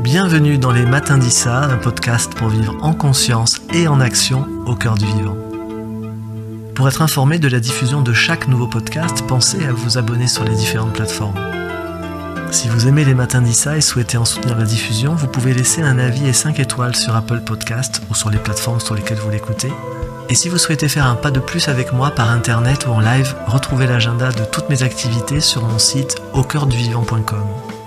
Bienvenue dans les Matins d'Issa, un podcast pour vivre en conscience et en action au cœur du vivant. Pour être informé de la diffusion de chaque nouveau podcast, pensez à vous abonner sur les différentes plateformes. Si vous aimez les Matins d'Issa et souhaitez en soutenir la diffusion, vous pouvez laisser un avis et 5 étoiles sur Apple Podcast ou sur les plateformes sur lesquelles vous l'écoutez. Et si vous souhaitez faire un pas de plus avec moi par internet ou en live, retrouvez l'agenda de toutes mes activités sur mon site aucoeurduvivant.com.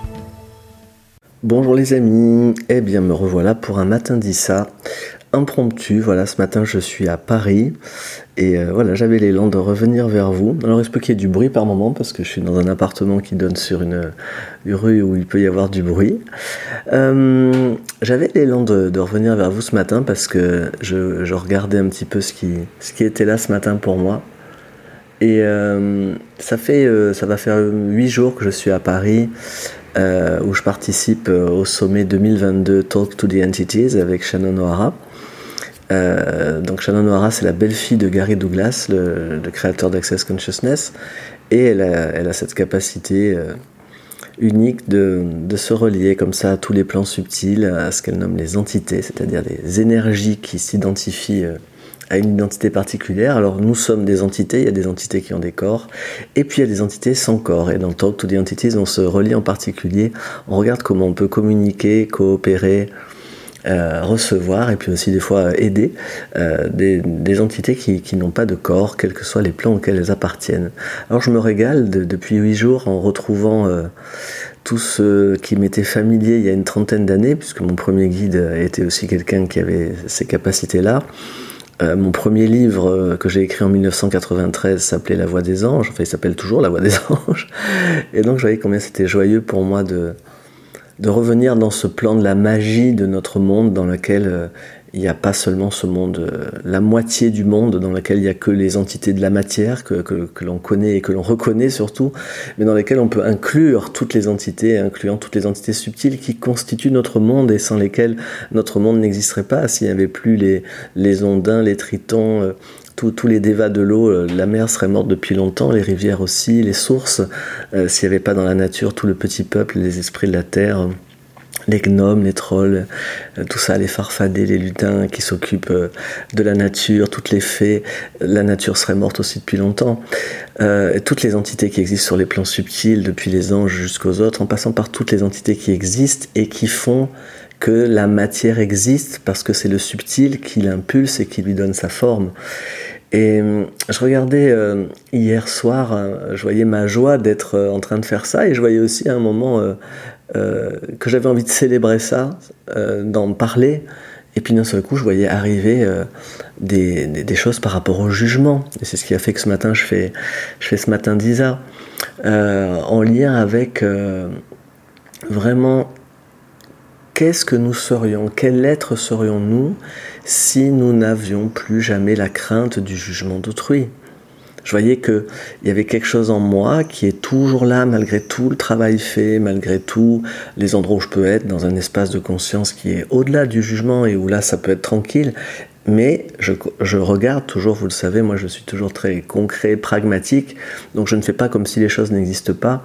Bonjour les amis, eh bien me revoilà pour un matin d'Issa impromptu. Voilà, ce matin je suis à Paris et euh, voilà, j'avais l'élan de revenir vers vous. Alors il se peut qu'il y ait du bruit par moment parce que je suis dans un appartement qui donne sur une, rue où il peut y avoir du bruit. Euh, j'avais l'élan de, revenir vers vous ce matin parce que je, regardais un petit peu ce qui, était là ce matin pour moi. Et euh, ça fait, ça va faire huit jours que je suis à Paris. Euh, où je participe euh, au sommet 2022 Talk to the Entities avec Shannon O'Hara. Euh, donc Shannon O'Hara, c'est la belle-fille de Gary Douglas, le, créateur d'Access Consciousness, et elle a, cette capacité unique de, de, se relier comme ça à tous les plans subtils, à ce qu'elle nomme les entités, c'est-à-dire les énergies qui s'identifient à une identité particulière. Alors nous sommes des entités, il y a des entités qui ont des corps, et puis il y a des entités sans corps. Et dans Talk to the Entities, on se relie en particulier, on regarde comment on peut communiquer, coopérer, euh, recevoir et puis aussi des fois aider euh, des, entités qui, n'ont pas de corps, quels que soient les plans auxquels elles appartiennent. Alors je me régale depuis huit jours en retrouvant euh, tout ce qui m'était familier il y a une trentaine d'années, puisque mon premier guide était aussi quelqu'un qui avait ces capacités-là. Euh, mon premier livre euh, que j'ai écrit en 1993 s'appelait La Voix des Anges, enfin il s'appelle toujours La Voix des Anges. Et donc je voyais combien c'était joyeux pour moi de, de revenir dans ce plan de la magie de notre monde dans lequel euh, il n'y a pas seulement ce monde, euh, la moitié du monde dans lequel il n'y a que les entités de la matière que, l'on connaît et que l'on reconnaît surtout, mais dans lesquelles on peut inclure toutes les entités, incluant toutes les entités subtiles qui constituent notre monde et sans lesquelles notre monde n'existerait pas. S'il n'y avait plus les, les ondins, les tritons, euh, tous les dévas de l'eau, euh, la mer serait morte depuis longtemps, les rivières aussi, les sources, s'il n'y avait pas dans la nature tout le petit peuple, les esprits de la terre les gnomes, les trolls, euh, tout ça, les farfadets, les lutins qui s'occupent euh, de la nature, toutes les fées, la nature serait morte aussi depuis longtemps. Euh, toutes les entités qui existent sur les plans subtils, depuis les anges jusqu'aux autres, en passant par toutes les entités qui existent et qui font que la matière existe parce que c'est le subtil qui l'impulse et qui lui donne sa forme. Et je regardais hier soir, je voyais ma joie d'être en train de faire ça et je voyais aussi à un moment euh, que j'avais envie de célébrer ça, euh, d'en parler. Et puis d'un seul coup, je voyais arriver euh, des, des, choses par rapport au jugement. Et c'est ce qui a fait que ce matin, je fais, je fais ce matin d'Isa, en lien avec vraiment qu'est-ce que nous serions, quel être serions-nous si nous n'avions plus jamais la crainte du jugement d'autrui? Je voyais qu'il y avait quelque chose en moi qui est toujours là malgré tout le travail fait, malgré tout les endroits où je peux être dans un espace de conscience qui est au-delà du jugement et où là ça peut être tranquille. Mais je, regarde toujours, vous le savez, moi je suis toujours très concret, pragmatique, donc je ne fais pas comme si les choses n'existent pas.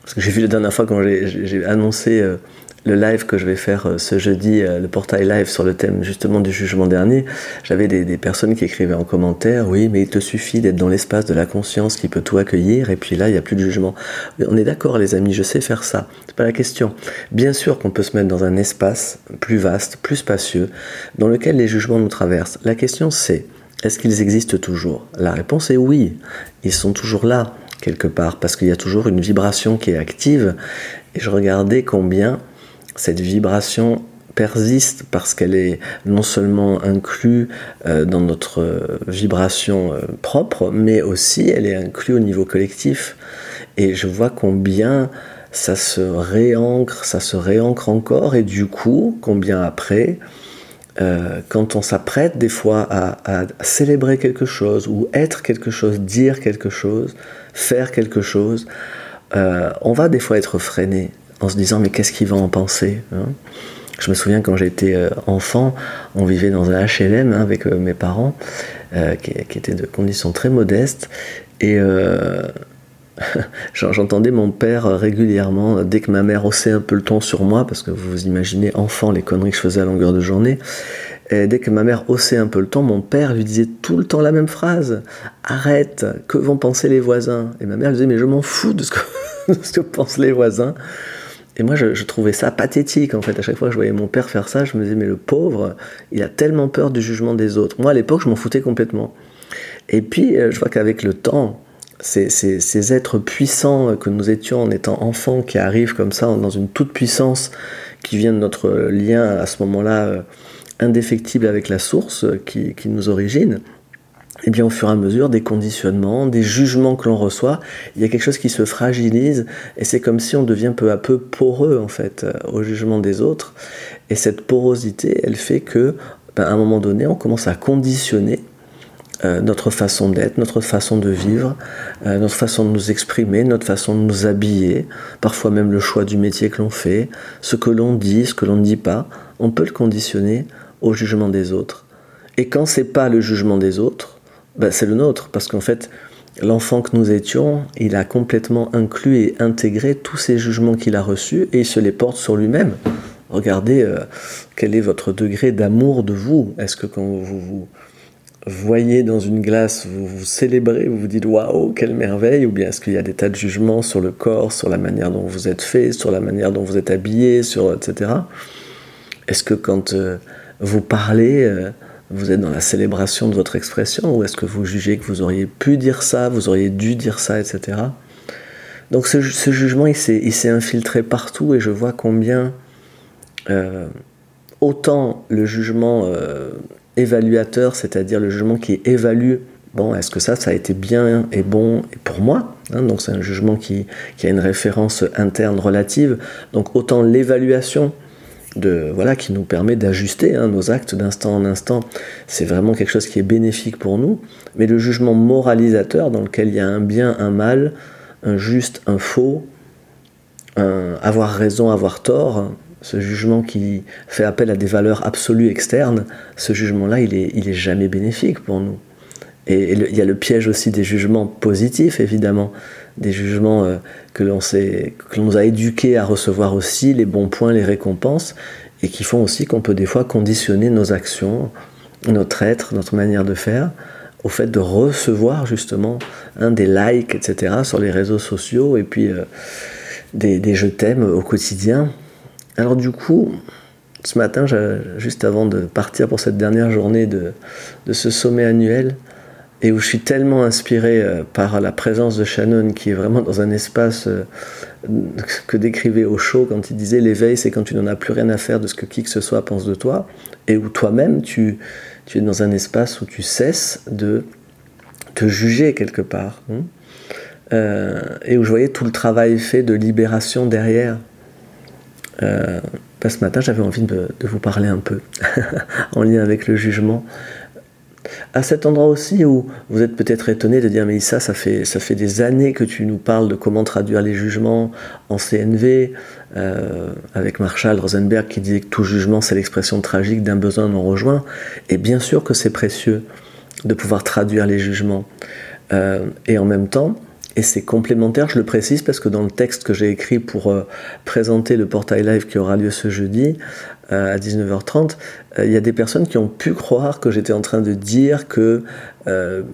Parce que j'ai vu la dernière fois quand j'ai annoncé euh, le live que je vais faire euh, ce jeudi, euh, le portail live sur le thème justement du jugement dernier, j'avais des, personnes qui écrivaient en commentaire, oui, mais il te suffit d'être dans l'espace de la conscience qui peut tout accueillir, et puis là, il n'y a plus de jugement. on est d'accord, les amis, je sais faire ça. C'est pas la question. Bien sûr qu'on peut se mettre dans un espace plus vaste, plus spacieux, dans lequel les jugements nous traversent. La question c'est, est-ce qu'ils existent toujours? La réponse est oui. Ils sont toujours là, quelque part, parce qu'il y a toujours une vibration qui est active. Et je regardais combien cette vibration persiste parce qu'elle est non seulement inclue euh, dans notre euh, vibration euh, propre, mais aussi elle est inclue au niveau collectif. Et je vois combien ça se réancre, ça se réancre encore, et du coup, combien après, quand on s'apprête des fois à, à, célébrer quelque chose, ou être quelque chose, dire quelque chose, faire quelque chose, on va des fois être freiné en se disant mais qu'est-ce qu'ils vont en penser hein? Je me souviens quand j'étais euh, enfant, on vivait dans un HLM hein, avec euh, mes parents, euh, qui, étaient de conditions très modestes, et J'entendais mon père régulièrement, dès que ma mère haussait un peu le ton sur moi, parce que vous imaginez, enfant, les conneries que je faisais à longueur de journée, dès que ma mère haussait un peu le ton, mon père lui disait tout le temps la même phrase Arrête, que vont penser les voisins? Et ma mère lui disait Mais je m'en fous de ce, que, pensent les voisins. Et moi, je, trouvais ça pathétique, en fait. À chaque fois que je voyais mon père faire ça, je me disais, mais le pauvre, il a tellement peur du jugement des autres. Moi, à l'époque, je m'en foutais complètement. Et puis, euh, je vois qu'avec le temps, ces, êtres puissants que nous étions en étant enfants qui arrivent comme ça dans une toute puissance qui vient de notre lien à ce moment-là euh, indéfectible avec la source qui, nous origine, eh bien au fur et à mesure des conditionnements, des jugements que l'on reçoit, il y a quelque chose qui se fragilise et c'est comme si on devient peu à peu poreux en fait euh, au jugement des autres. Et cette porosité, elle fait que ben, à un moment donné, on commence à conditionner euh, notre façon d'être, notre façon de vivre, euh, notre façon de nous exprimer, notre façon de nous habiller, parfois même le choix du métier que l'on fait, ce que l'on dit, ce que l'on ne dit pas, on peut le conditionner au jugement des autres. Et quand c'est pas le jugement des autres, ben c'est le nôtre, parce qu'en fait, l'enfant que nous étions, il a complètement inclus et intégré tous ces jugements qu'il a reçus et il se les porte sur lui-même. Regardez euh, quel est votre degré d'amour de vous. Est-ce que quand vous, vous voyez dans une glace, vous vous célébrez, vous vous dites waouh, quelle merveille, ou bien est-ce qu'il y a des tas de jugements sur le corps, sur la manière dont vous êtes fait, sur la manière dont vous êtes habillé, sur etc. Est-ce que quand euh, vous parlez, euh, vous êtes dans la célébration de votre expression, ou est-ce que vous jugez que vous auriez pu dire ça, vous auriez dû dire ça, etc. Donc ce, jugement, il s'est infiltré partout, et je vois combien euh, autant le jugement évaluateur, c'est-à-dire le jugement qui évalue bon, est-ce que ça, ça a été bien et bon pour moi hein, Donc c'est un jugement qui, a une référence interne relative. Donc autant l'évaluation de voilà qui nous permet d'ajuster hein, nos actes d'instant en instant, c'est vraiment quelque chose qui est bénéfique pour nous. Mais le jugement moralisateur, dans lequel il y a un bien, un mal, un juste, un faux, avoir raison, avoir tort, ce jugement qui fait appel à des valeurs absolues externes, ce jugement-là, il est, il est jamais bénéfique pour nous. Et, il y a le piège aussi des jugements positifs, évidemment, des jugements euh, que l'on nous a éduqués à recevoir aussi, les bons points, les récompenses, et qui font aussi qu'on peut des fois conditionner nos actions, notre être, notre manière de faire, au fait de recevoir justement un des likes, etc., sur les réseaux sociaux, et puis euh, des, des je t'aime au quotidien. Alors du coup, ce matin, juste avant de partir pour cette dernière journée de, ce sommet annuel, et où je suis tellement inspiré euh, par la présence de Shannon, qui est vraiment dans un espace euh, que décrivait Osho quand il disait l'éveil, c'est quand tu n'en as plus rien à faire de ce que qui que ce soit pense de toi, et où toi-même, tu, es dans un espace où tu cesses de te juger quelque part, hein. euh, et où je voyais tout le travail fait de libération derrière. Euh, ce matin, j'avais envie de, vous parler un peu en lien avec le jugement. À cet endroit aussi où vous êtes peut-être étonné de dire mais ça, ça fait, ça fait des années que tu nous parles de comment traduire les jugements en CNV, euh, avec Marshall Rosenberg qui disait que tout jugement c'est l'expression tragique d'un besoin non rejoint. Et bien sûr que c'est précieux de pouvoir traduire les jugements. Euh, et en même temps, et c'est complémentaire, je le précise parce que dans le texte que j'ai écrit pour euh, présenter le portail live qui aura lieu ce jeudi euh, à 19h30, euh, il y a des personnes qui ont pu croire que j'étais en train de dire que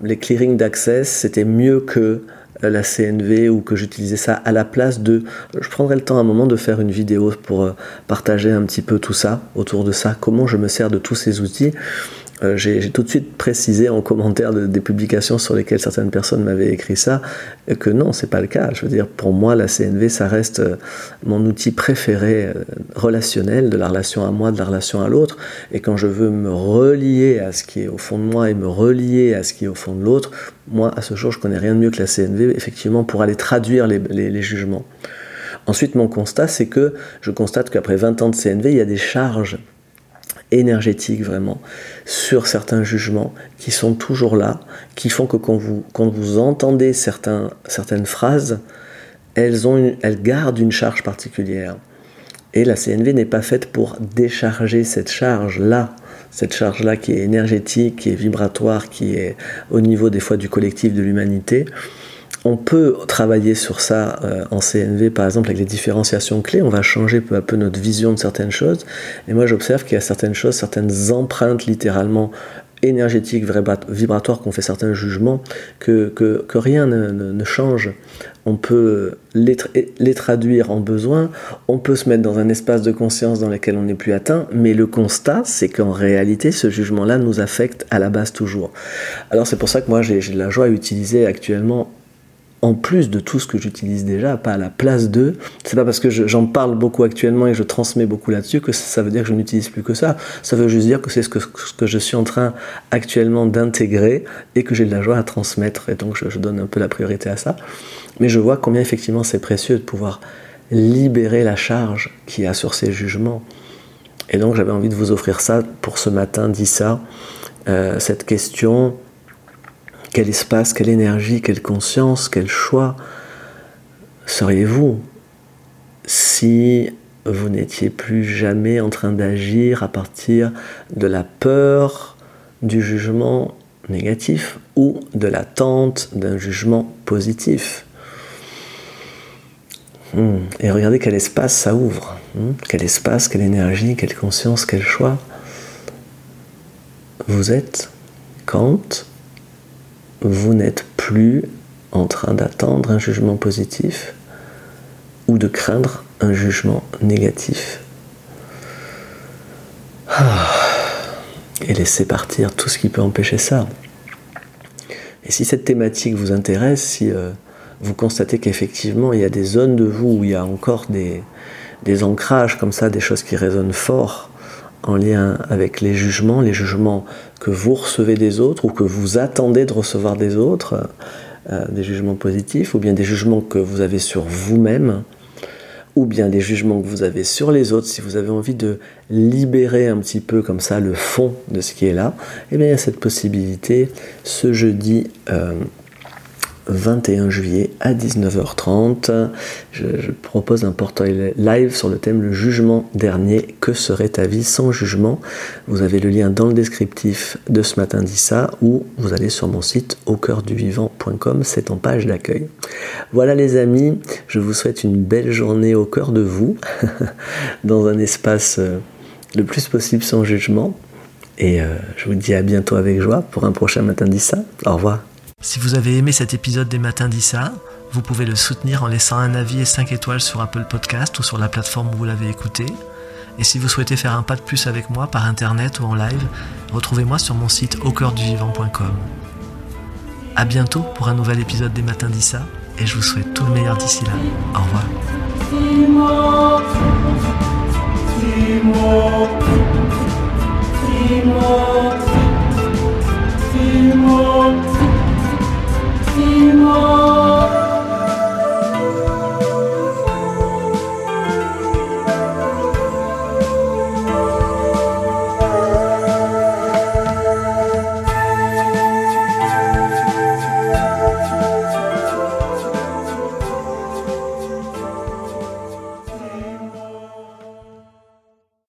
les clearing d'access c'était mieux que la CNV ou que j'utilisais ça à la place de... Je prendrai le temps à un moment de faire une vidéo pour partager un petit peu tout ça, autour de ça, comment je me sers de tous ces outils. Euh, j'ai tout de suite précisé en commentaire des publications sur lesquelles certaines personnes m'avaient écrit ça que non, c'est pas le cas. Je veux dire, pour moi, la CNV, ça reste euh, mon outil préféré euh, relationnel de la relation à moi, de la relation à l'autre. Et quand je veux me relier à ce qui est au fond de moi et me relier à ce qui est au fond de l'autre, moi, à ce jour, je connais rien de mieux que la CNV, effectivement, pour aller traduire les, les jugements. Ensuite, mon constat, c'est que je constate qu'après 20 ans de CNV, il y a des charges énergétique vraiment sur certains jugements qui sont toujours là, qui font que quand vous, quand vous entendez certaines phrases, elles, ont elles gardent une charge particulière. Et la CNV n'est pas faite pour décharger cette charge-là, cette charge-là qui est énergétique, qui est vibratoire, qui est au niveau des fois du collectif de l'humanité. On peut travailler sur ça euh, en CNV, par exemple, avec les différenciations clés. On va changer peu à peu notre vision de certaines choses. Et moi, j'observe qu'il y a certaines choses, certaines empreintes littéralement énergétiques, vibratoires, qu'on fait certains jugements, que, rien ne, change. On peut les, les, traduire en besoin, on peut se mettre dans un espace de conscience dans lequel on n'est plus atteint, mais le constat, c'est qu'en réalité, ce jugement-là nous affecte à la base toujours. Alors c'est pour ça que moi, j'ai de la joie à utiliser actuellement en plus de tout ce que j'utilise déjà, pas à la place d'eux. C'est pas parce que j'en parle beaucoup actuellement et je transmets beaucoup là-dessus que ça veut dire que je n'utilise plus que ça. Ça veut juste dire que c'est ce que, ce que, je suis en train actuellement d'intégrer et que j'ai de la joie à transmettre. Et donc je, je, donne un peu la priorité à ça. Mais je vois combien effectivement c'est précieux de pouvoir libérer la charge qu'il y a sur ces jugements. Et donc j'avais envie de vous offrir ça pour ce matin, dit ça, euh, cette question quel espace, quelle énergie, quelle conscience, quel choix seriez-vous si vous n'étiez plus jamais en train d'agir à partir de la peur du jugement négatif ou de l'attente d'un jugement positif? Hmm. Et regardez quel espace ça ouvre. Hmm. Quel espace, quelle énergie, quelle conscience, quel choix. Vous êtes quand vous n'êtes plus en train d'attendre un jugement positif ou de craindre un jugement négatif. Ah. Et laissez partir tout ce qui peut empêcher ça. Et si cette thématique vous intéresse, si euh, vous constatez qu'effectivement il y a des zones de vous où il y a encore des, des ancrages comme ça, des choses qui résonnent fort, en lien avec les jugements, les jugements que vous recevez des autres ou que vous attendez de recevoir des autres, euh, des jugements positifs, ou bien des jugements que vous avez sur vous-même, ou bien des jugements que vous avez sur les autres, si vous avez envie de libérer un petit peu comme ça le fond de ce qui est là, eh bien il y a cette possibilité ce jeudi euh, 21 juillet à 19h30. Je, propose un portail live sur le thème le jugement dernier. Que serait ta vie sans jugement? Vous avez le lien dans le descriptif de ce matin dit ça ou vous allez sur mon site au c'est en page d'accueil. Voilà les amis, je vous souhaite une belle journée au cœur de vous, dans un espace euh, le plus possible sans jugement. Et euh, je vous dis à bientôt avec joie pour un prochain matin ça. Au revoir. Si vous avez aimé cet épisode des Matins d'Issa, vous pouvez le soutenir en laissant un avis et 5 étoiles sur Apple Podcast ou sur la plateforme où vous l'avez écouté. Et si vous souhaitez faire un pas de plus avec moi par internet ou en live, retrouvez-moi sur mon site aucoeurduvivant.com. A bientôt pour un nouvel épisode des Matins d'Issa et je vous souhaite tout le meilleur d'ici là. Au revoir.